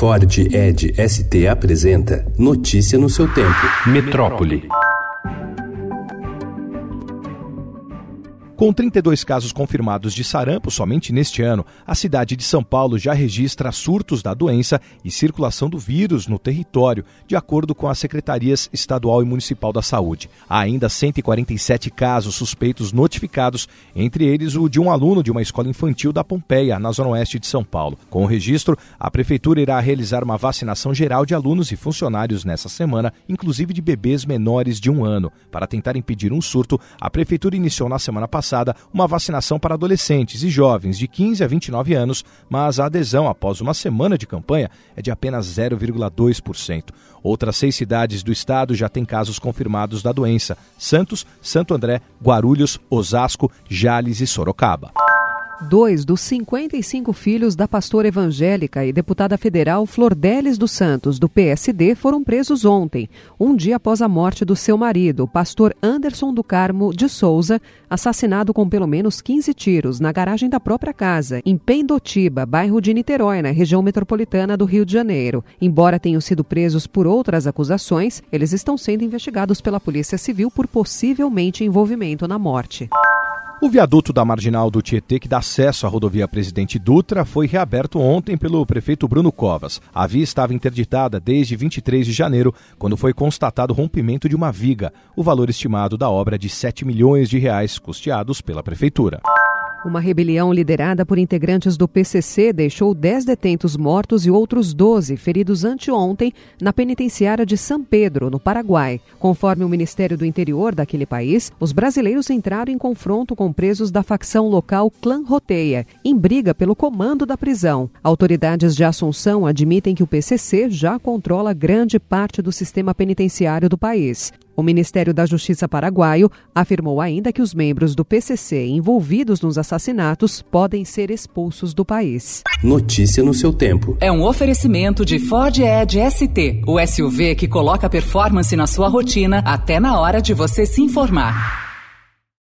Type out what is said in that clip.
Ford Ed ST apresenta Notícia no seu tempo. Metrópole. Com 32 casos confirmados de sarampo somente neste ano, a cidade de São Paulo já registra surtos da doença e circulação do vírus no território, de acordo com as secretarias estadual e municipal da saúde. Há ainda 147 casos suspeitos notificados, entre eles o de um aluno de uma escola infantil da Pompeia, na zona oeste de São Paulo. Com o registro, a prefeitura irá realizar uma vacinação geral de alunos e funcionários nessa semana, inclusive de bebês menores de um ano. Para tentar impedir um surto, a prefeitura iniciou na semana passada passada uma vacinação para adolescentes e jovens de 15 a 29 anos, mas a adesão após uma semana de campanha é de apenas 0,2%. Outras seis cidades do estado já têm casos confirmados da doença: Santos, Santo André, Guarulhos, Osasco, Jales e Sorocaba. Dois dos 55 filhos da pastora evangélica e deputada federal Flordelis dos Santos, do PSD, foram presos ontem, um dia após a morte do seu marido, pastor Anderson do Carmo de Souza, assassinado com pelo menos 15 tiros na garagem da própria casa, em Pendotiba, bairro de Niterói, na região metropolitana do Rio de Janeiro. Embora tenham sido presos por outras acusações, eles estão sendo investigados pela Polícia Civil por possivelmente envolvimento na morte. O viaduto da Marginal do Tietê, que dá acesso à rodovia Presidente Dutra, foi reaberto ontem pelo prefeito Bruno Covas. A via estava interditada desde 23 de janeiro, quando foi constatado o rompimento de uma viga. O valor estimado da obra é de 7 milhões de reais, custeados pela prefeitura. Uma rebelião liderada por integrantes do PCC deixou 10 detentos mortos e outros 12 feridos anteontem na penitenciária de São Pedro, no Paraguai. Conforme o Ministério do Interior daquele país, os brasileiros entraram em confronto com presos da facção local Clã Roteia, em briga pelo comando da prisão. Autoridades de Assunção admitem que o PCC já controla grande parte do sistema penitenciário do país. O Ministério da Justiça paraguaio afirmou ainda que os membros do PCC envolvidos nos assassinatos podem ser expulsos do país. Notícia no seu tempo. É um oferecimento de Ford Edge ST, o SUV que coloca performance na sua rotina até na hora de você se informar.